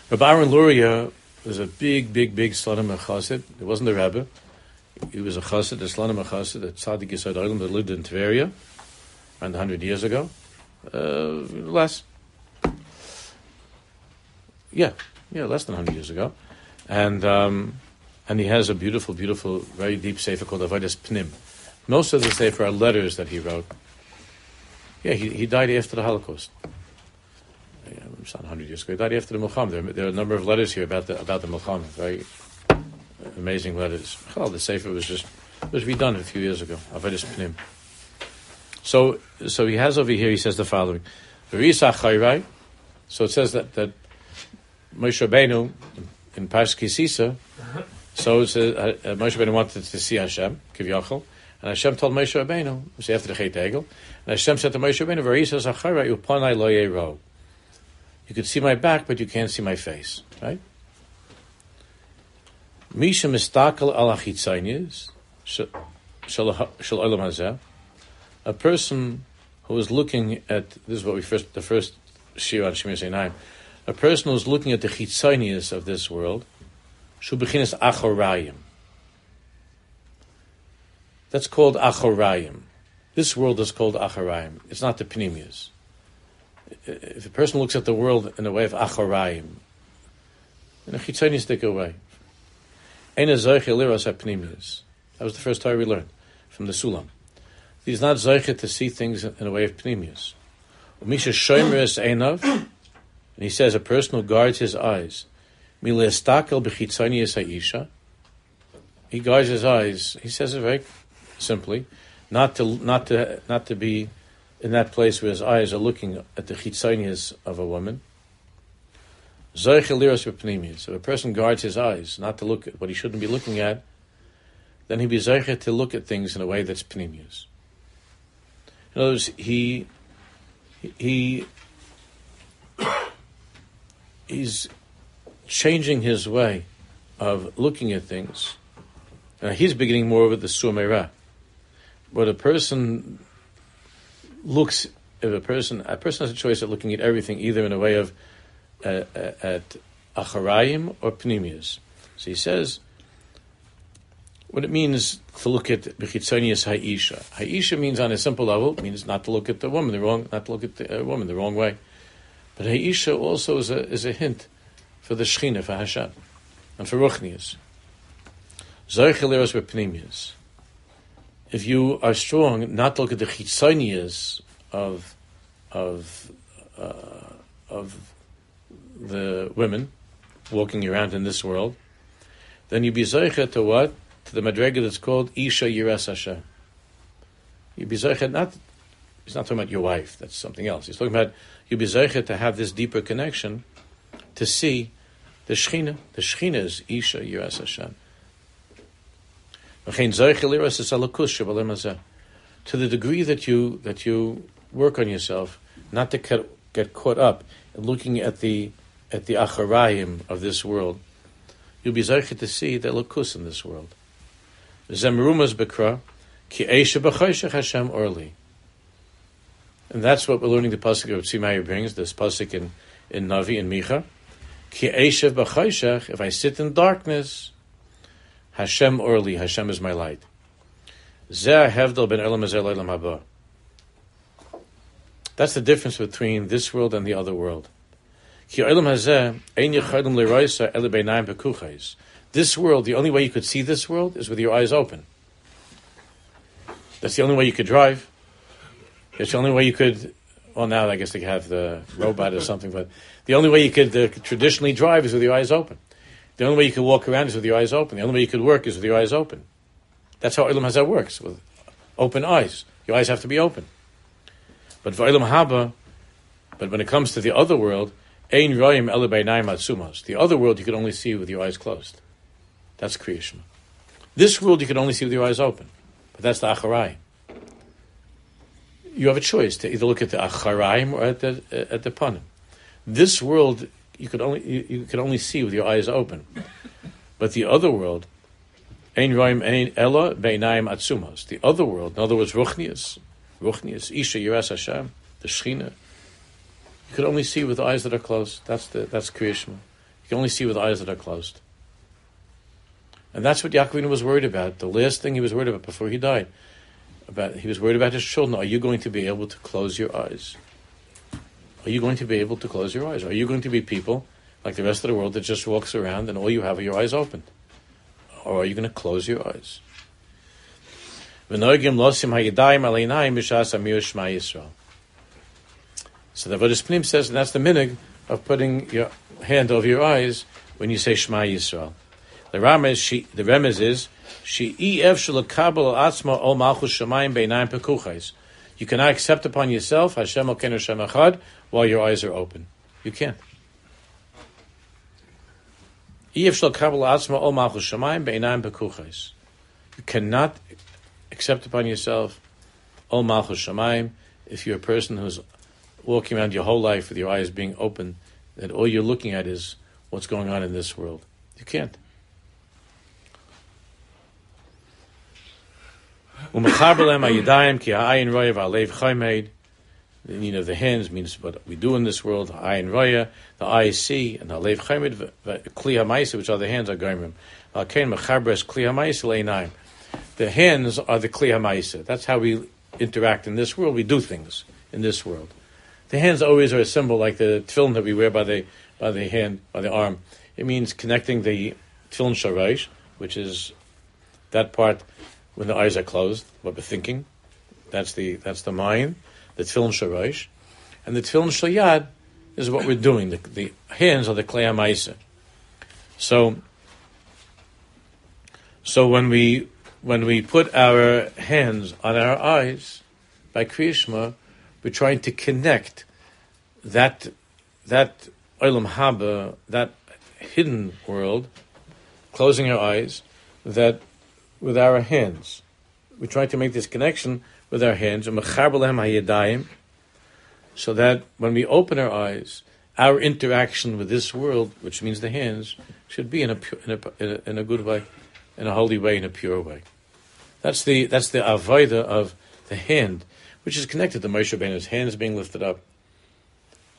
Rabbi Aaron Luria was a big, big, big Slonim Chassid. It wasn't a Rebbe. He was a Chassid, a Slonim Chassid, a Tzaddik Yisod Olam that lived in Tveria around 100 years ago. Uh, less. Yeah, yeah, less than 100 years ago. And um, and he has a beautiful, beautiful, very deep sefer called Avodas Pnim. Most of the sefer are letters that he wrote. Yeah, he, he died after the Holocaust not 100 years ago. He died after the Milchama. There, there, are a number of letters here about the about the Milchama. Very amazing letters. Well, the Sefer was just was redone a few years ago. So, so he has over here. He says the following: So it says that that Moshe Rabbeinu in Parsha Kisisa. So it says uh, uh, Moshe Rabbeinu wanted to see Hashem, Kivyachol, and Hashem told Moshe Rabbeinu, it after the Chet Egel, and Hashem said to Moshe Rabbeinu, "V'risa Zachara upanai lo yero." You could see my back, but you can't see my face, right? Misha mistakel al achitzainis shel olam hazeh. A person who is looking at this is what we first the first shir on Shemir Zainayim. A person who is looking at the chitzainis of this world, shubechinas achorayim. That's called achorayim. This world is called achorayim. It's not the pnimius. If a person looks at the world in a way of achorayim, in a chitzonistic way. That was the first time we learned from the Sulam. He's not zoiche to see things in a way of pnimius. Umisha shomer es einav, and he says a person who guards his eyes. Milestakel bechitzonius ha'isha. He guards his eyes. He says it very simply, not to not to not to be in that place where his eyes are looking at the chitzonius of a woman. So if a person guards his eyes not to look at what he shouldn't be looking at, then he be zeicher to look at things in a way that's pnimius. In other words, he he he's changing his way of looking at things. Now he's beginning more with the suamera. But a person looks, if a person a person has a choice of looking at everything either in a way of uh, uh, at acharayim or pnimius. So he says what it means to look at bechitzonius ha'isha. Ha'isha means on a simple level means not to look at the woman the wrong, not to look at the uh, woman the wrong way. But ha'isha also is a is a hint for the shechina for Hashem and for ruchnius. Zoicheliros with pnimius. If you are strong, not look at the chitzonius of of uh, of the women walking around in this world, then you be zoicha to what? To the madrega that's called Isha Yiras Hashem. You be zoicha not, he's not talking about your wife, that's something else. He's talking about you be zoicha to have this deeper connection to see the Shechina. The Shechina is Isha Yiras Hashem. To the degree that you that you work on yourself, not to get, get caught up in looking at the at the acharayim of this world, you'll be zeichet to see the lakus in this world. Ki Hashem orli. And that's what we're learning the pasuk of Tzimai brings, this pasuk in, in Navi and Micha. Ki if I sit in darkness, Hashem orli, Hashem is my light. That's the difference between this world and the other world. This world, the only way you could see this world is with your eyes open. That's the only way you could drive. It's the only way you could. Well, now I guess they have the robot or something, but the only way you could uh, traditionally drive is with your eyes open. The only way you could walk around is with your eyes open. The only way you could work is with your eyes open. That's how Ilm Hazah works, with open eyes. Your eyes have to be open. But for Ilm Haba, but when it comes to the other world, Ein roim atzumos. The other world you can only see with your eyes closed. That's creation. This world you can only see with your eyes open. But that's the acharai. You have a choice to either look at the acharaim or at the at the panim. This world you could only you, you can only see with your eyes open. But the other world, ein roim ein ella beinayim atzumos. The other world, in other words, ruchnius, ruchnius, isha yiras Hashem, the shechina, you could only see with eyes that are closed. That's the that's creation. You can only see with eyes that are closed. And that's what Yaakov was worried about. The last thing he was worried about before he died. About he was worried about his children. Are you going to be able to close your eyes? Are you going to be able to close your eyes? Are you going to be people like the rest of the world that just walks around and all you have are your eyes open? Or are you going to close your eyes? So the Avodas Pnim says, and that's the minig of putting your hand over your eyes when you say Shema Yisrael. The Ramez, she, the Remez is she ef shalakabel atzma ol malchus shemayim beinayim pekuchais. You cannot accept upon yourself Hashem Elkeinu Hashem Echad while your eyes are open. You can't. You cannot accept upon yourself Ol Malchus Shemayim if you're a person who's walking around your whole life with your eyes being open, that all you're looking at is what's going on in this world. You can't. The meaning of the hands means what we do in this world. Ayin roya, the eye see, and halev chaymed, kli ha'maisa, which are the hands, are goimrim. Alkein mechabres kli ha'maisa le'inayim. The hands are the kli ha'maisa. That's how we interact in this world. We do things in this world. The hands always are a symbol, like the tefillin that we wear by the by the hand, by the arm. It means connecting the tefillin sharash, which is that part when the eyes are closed, what we're thinking. That's the that's the mind the tefillin sharash, and the tefillin shalyad is what we're doing. The, the hands are the klei ha'maisa. So, so when we when we put our hands on our eyes by Kriyishma, we're trying to connect that that olam haba, that hidden world, closing our eyes, that with our hands. We try to make this connection with our hands, so that when we open our eyes, our interaction with this world, which means the hands, should be in a, in a, in a, good way, in a holy way, in a pure way. That's the that's the avodah of the hand, which is connected to Moshe Rabbeinu's hands being lifted up.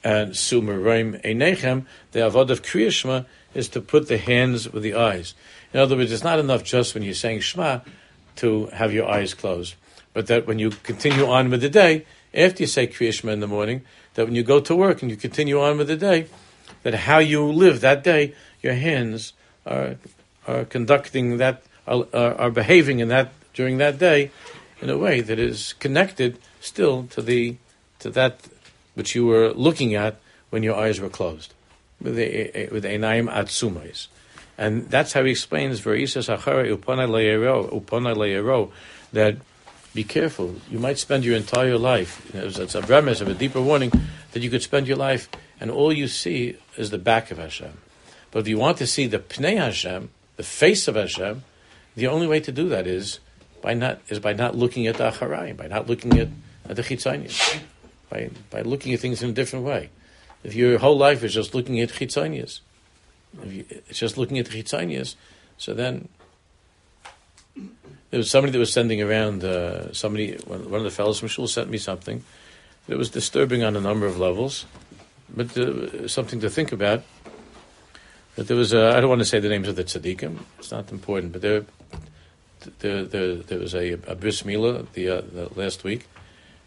And sumerim einechem, the avodah of Kriya is to put the hands with the eyes. In other words, it's not enough just when you're saying Shema to have your eyes closed but that when you continue on with the day, after you say Kriya in the morning, that when you go to work and you continue on with the day, that how you live that day, your hands are are conducting that, are, are behaving in that during that day, in a way that is connected still to the to that which you were looking at when your eyes were closed, with the with einaim atzumais, and that's how he explains that be careful. You might spend your entire life. It's a premise of a deeper warning that you could spend your life and all you see is the back of Hashem. But if you want to see the pnei Hashem, the face of Hashem, the only way to do that is by not is by not looking at the acharayim, by not looking at, at the chitzonius, by by looking at things in a different way. If your whole life is just looking at chitzonius, if you, it's just looking at the chitzonius, so then there was somebody that was sending around, uh, somebody, one, of the fellows from Shul sent me something that was disturbing on a number of levels, but uh, something to think about. That there was, I don't want to say the names of the tzaddikim, it's not important, but there, there, there, there was a, a bris the, uh, the last week,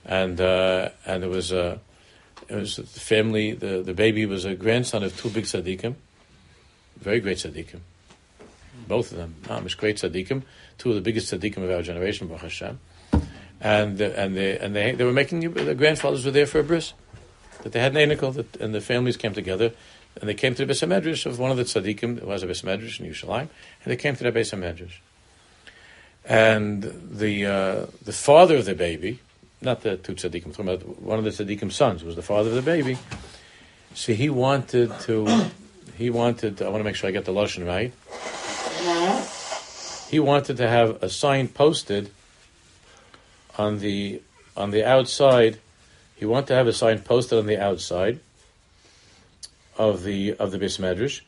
and uh, and it was uh, it was the family. The, the baby was a grandson of two big tzaddikim, very great tzaddikim, both of them, mamish great tzaddikim two of the biggest tzaddikim of our generation, Baruch Hashem. And, and, they, and they, they were making, the grandfathers were there for a bris. That they had an enikel, and the families came together, and they came to the Beis of one of the tzaddikim, it was a Beis in Yerushalayim, and they came to the Beis. And the, uh, the father of the baby, not the two tzaddikim, one of the tzaddikim sons, was the father of the baby. So he wanted to, he wanted, I want to make sure I get the Lashon right uh-huh. he wanted to have a sign posted on the on the outside. He wanted to have a sign posted on the outside of the of the Beis Medrash.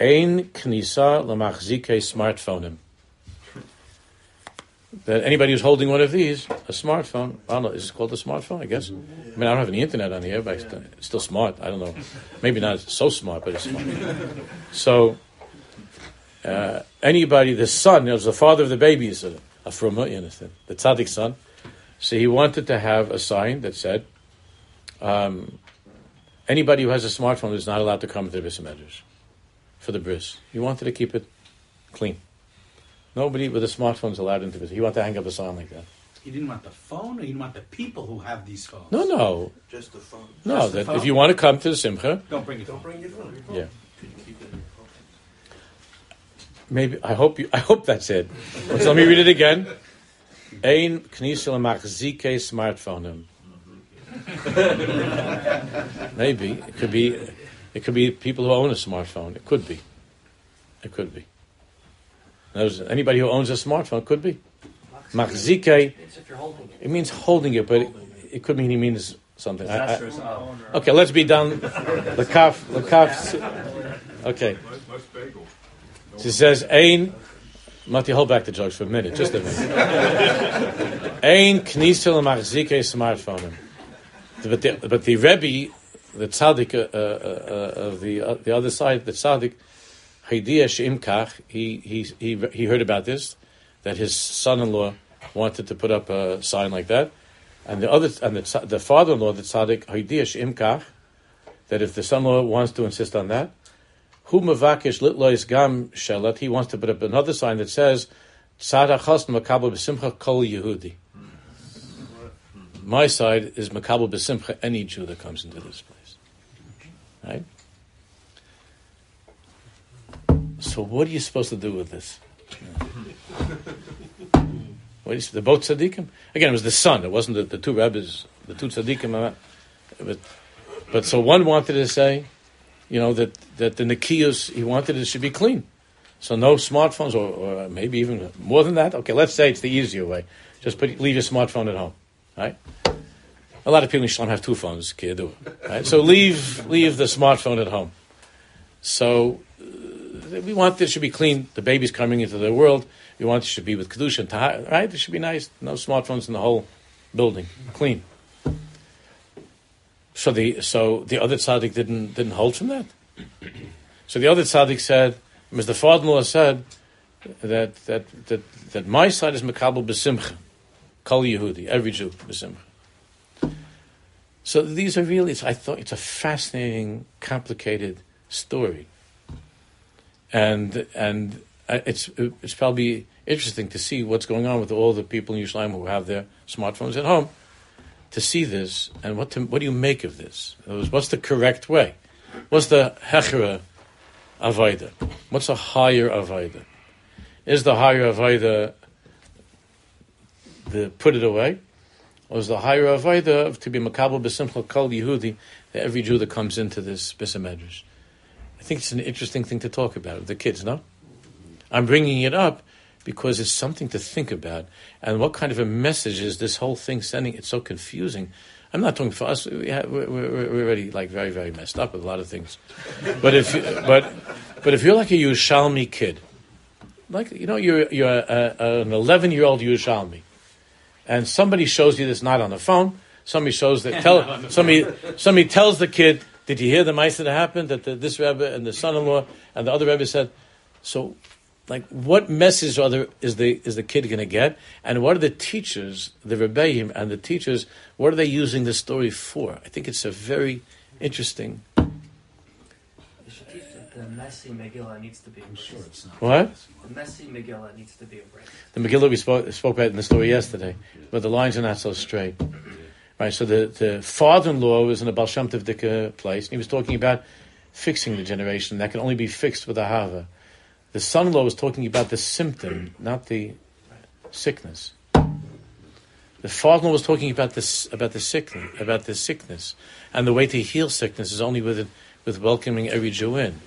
Ein knisa lamachzike smartphone. That anybody who's holding one of these, a smartphone, I don't know, is it called a smartphone? I guess. I mean, I don't have any internet on here, but it's still smart. I don't know. Maybe not so smart, but it's smart. <laughs> So uh, anybody, the son, was the father of the baby, is a, a fruma, you understand, the tzaddik son. So he wanted to have a sign that said, um, anybody who has a smartphone is not allowed to come to the bris for the bris. He wanted to keep it clean. Nobody with a smartphone is allowed into bris. He wanted to hang up a sign like that. You didn't want the phone, or you didn't want the people who have these phones? No, no. Just the phone. No, Just the that phone? if you want to come to the simcha, Don't bring it. Don't bring your phone. yeah. maybe I hope you. I hope that's it. So let me read it again. Ein knisel machzike smartphone. Maybe it could be. It could be people who own a smartphone. It could be. It could be. There's anybody who owns a smartphone could be. Machzike. It's if you're holding it. Means holding it, but it, it could mean he means something. I- I- okay, let's be done. The kaf. The kaf. Okay. She says, "Ain." Mati, hold back the jokes for a minute, just a minute. Ein knisel machzike smartphone. But the, but the Rebbe, the tzaddik uh, uh, uh, of the uh, the other side, the tzaddik, Haidia Shimkach, he he he he heard about this, that his son-in-law wanted to put up a sign like that, and the other and the, the father-in-law, the tzaddik Haidia Shimkach, that if the son-in-law wants to insist on that, Hu mavakish litlois gam shelat. He wants to put up another sign that says Tzadachas makabel b'simcha kol Yehudi. My side is makabel b'simcha any Jew that comes into this place. Right. So what are you supposed to do with this? What is, the both tzaddikim? Again, it was the son. It wasn't the, the two rabbis, the two tzaddikim. uh, But, but so one wanted to say, you know, that, that the Nikias, he wanted it should be clean. So no smartphones, or, or maybe even more than that. Okay, let's say it's the easier way. Just put, leave your smartphone at home, right? A lot of people in Islam have two phones, kid, right? So leave, leave the smartphone at home. So we want this should be clean. The baby's coming into the world. We want it should be with kedusha and tahar, right? It should be nice. No smartphones in the whole building, clean. So the so the other tzaddik didn't didn't hold from that. <clears throat> So the other tzaddik said, as the father-in-law said, that that that that my side is mekabel b'simcha, kol Yehudi, every Jew b'simcha. So these are really, I thought it's a fascinating, complicated story, and and it's it's probably interesting to see what's going on with all the people in Yerushalayim who have their smartphones at home to see this and what to, what do you make of this? What's the correct way? What's the hechera avoida? What's a higher avoida? Is the higher avoida the put it away, or is the higher avoida of to be makabel b'simcha kol Yehudi every Jew that comes into this bisamedrash? I think it's an interesting thing to talk about with the kids. No, I'm bringing it up because it's something to think about. And what kind of a message is this whole thing sending? It's so confusing. I'm not talking for us. We have, we're, we're, we're already like very, very messed up with a lot of things. But if you, but but if you're like a Yerushalmi kid, like you know, you're you're a, a, an 11 year old Yerushalmi, and somebody shows you this not on the phone. Somebody shows that <laughs> tell somebody somebody tells the kid, "Did you hear the mice that happened? That the, this rebbe and the son-in-law and the other rebbe said." So like what message are there, is the is the kid going to get, and what are the teachers, the rebbeim and the teachers, what are they using the story for? I think it's a very interesting. The messy Megillah needs to be I'm sure. What The messy Megillah needs to be erased. the Megillah we spoke spoke about in the story yesterday, but the lines are not so straight. Right, so the, the father-in-law was in a Baal Shem place, and he was talking about fixing the generation that can only be fixed with a hava. The son-in-law was talking about the symptom, not the sickness. The father-in-law was talking about this about the sickness, about the sickness, and the way to heal sickness is only with with welcoming every Jew in.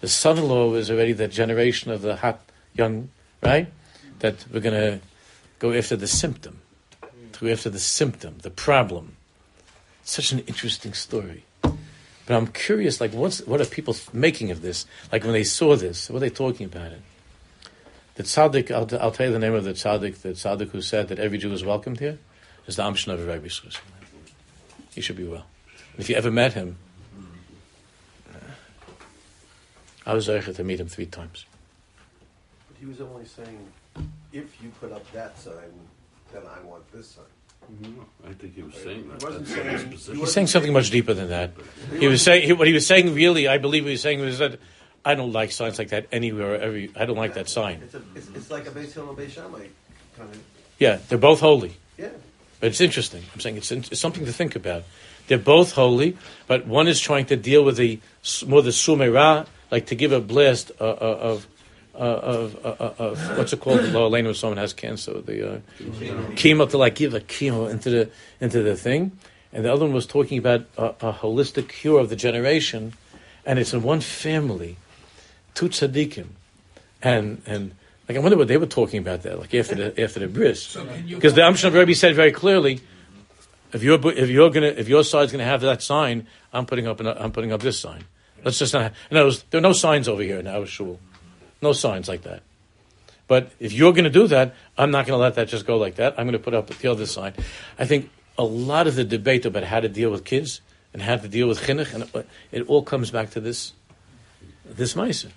The son-in-law was already that generation of the hot young, right? That we're going to go after the symptom, to go after the symptom, the problem. Such an interesting story. But I'm curious, like, what's what are people making of this? Like when they saw this, what are they talking about it? The tzaddik, I'll, I'll tell you the name of the tzaddik, the tzaddik who said that every Jew is welcomed here, is the Amshon of Rabbi. He should be well. If you ever met him, I was there to meet him three times. But he was only saying, if you put up that sign, then I want this sign. I think he was saying that. He wasn't That's saying- his he position. He's saying something much deeper than that. He was saying he, what he was saying. Really, I believe what he was saying was that I don't like signs like that anywhere. Every I don't like that sign. It's, a, it's, it's like a Beis Hillel and Beis Shammai kind of, Yeah, they're both holy, yeah. but it's interesting. I'm saying it's, it's something to think about. They're both holy, but one is trying to deal with the s- more the sumera, like to give a blast uh, uh, of uh, of, uh, of what's it called? Lo Aleinu, when someone has cancer, the uh, chemo to like give a chemo into the into the thing, and the other one was talking about a, a holistic cure of the generation, and it's in one family, two tzaddikim, and and like I wonder what they were talking about there, like after the after the bris, So because the Amshon Rebbe said very clearly, if you're if you're gonna if your side's gonna have that sign, I'm putting up an, I'm putting up this sign. Let's just not. Have, in other words, there are no signs over here in our shul, no signs like that. But if you're going to do that, I'm not going to let that just go like that. I'm going to put up the other sign. I think a lot of the debate about how to deal with kids and how to deal with chinuch, and it- it all comes back to this this meiser.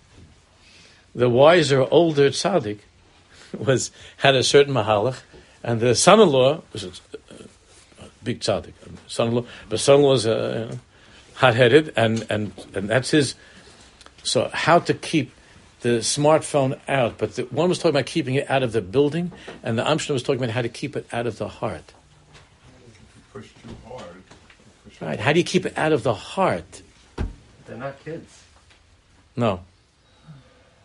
The wiser, older tzaddik <laughs> was had a certain mahalach, and the son-in-law was a, uh, a big tzaddik, um, son-in-law, but son-in-law is uh, hot-headed, and, and and that's his. So how to keep the smartphone out? But the, one was talking about keeping it out of the building, and the Amshna was talking about how to keep it out of the heart. Push too hard. Push Right? How do you keep it out of the heart? They're not kids. No.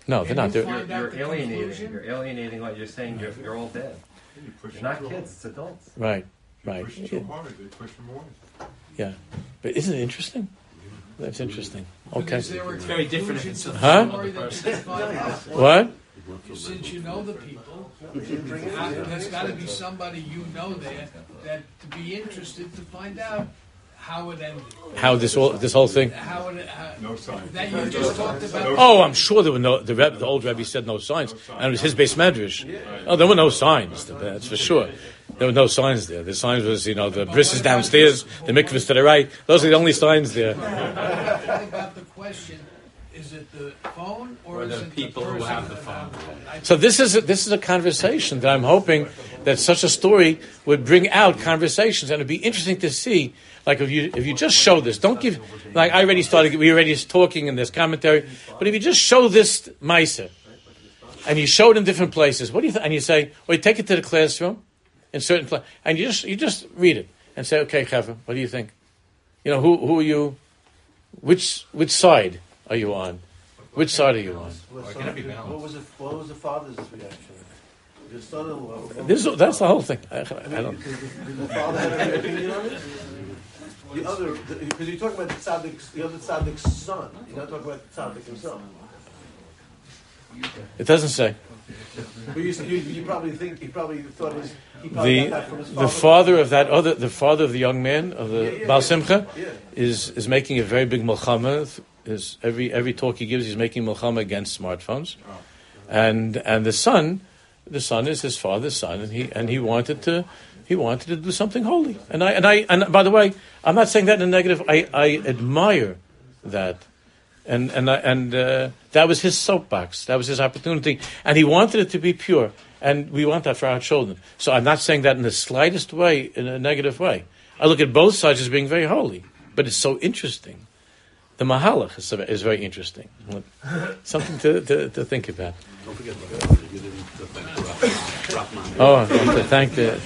No, they're not. you They're, You're, you're the alienating. conclusion? You're alienating what you're saying. You're, you're all dead. You push They're not kids. hard. It's adults. right, You right. push too hard, they push them away. Yeah, but isn't it interesting? That's interesting. Okay. There a It's very different if it's Huh? the story that you can find out? What? Since you know the people, uh, there's got to be somebody you know there that to be interested to find out how it ended, How this all this whole thing? how it how, No signs. that you just talked about. Oh, I'm sure there were no. The, Reb, the old Rebbe said no signs, and it was his base medrash. Oh, there were no signs. That's for sure. There were no signs there. The signs was, you know, the bris is downstairs, the mikvah's to the right. Those are the only signs there. About the question? Is it the phone or, Or is the it people the who have the phone. So this is a, this is a conversation that I'm hoping that such a story would bring out conversations, and it'd be interesting to see. Like if you if you just show this, don't give like I already started. We already talking in this commentary, but if you just show this meiser, and you show it in different places, what do you think? And you say, or you take it to the classroom, in certain places, and you just you just read it and say, okay, Cheva, what do you think? You know, who who are you? Which which side are you on? Which side are you on? What, Why son- can't it be what balanced? was it? What was the father's reaction? Your son-in-law. This is- that's the whole thing. I, I I don't. did, the- did the father have any opinion on it? The other, because you're talking about the tzaddik's, the other tzaddik's son. You're not talking about the tzaddik himself. It doesn't say. But you, you, you probably think he probably thought his, he probably the got that from his the father of that other the father of the young man of the Yeah, yeah, Baal. Simcha Yeah. is is making a very big milchama. Is every every talk he gives, he's making milchama against smartphones, oh. and and the son, the son is his father's son, and he and he wanted to. He wanted to do something holy, and I and I and by the way, I'm not saying that in a negative. I, I admire that, and and I- and uh, that was his soapbox. That was his opportunity, and he wanted it to be pure. And we want that for our children. So I'm not saying that in the slightest way, in a negative way. I look at both sides as being very holy, but it's so interesting. The mahalach is, is very interesting. Something to, to, to think about. Don't forget you didn't thank Rahman. Oh, to thank the.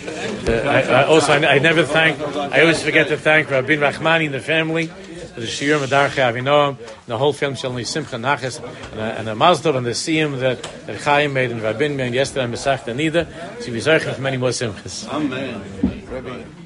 the I, I also, I, I never thank. I always forget to thank Rabin Rahmani and the family, the Shir Madarche Avinoam, and the whole family, Shalom Simcha Nachas, and a, and a Mazdov and the Siyam that, that Chaim made and Rabin made yesterday in Mesach Nida. So we many more Simchas. Amen.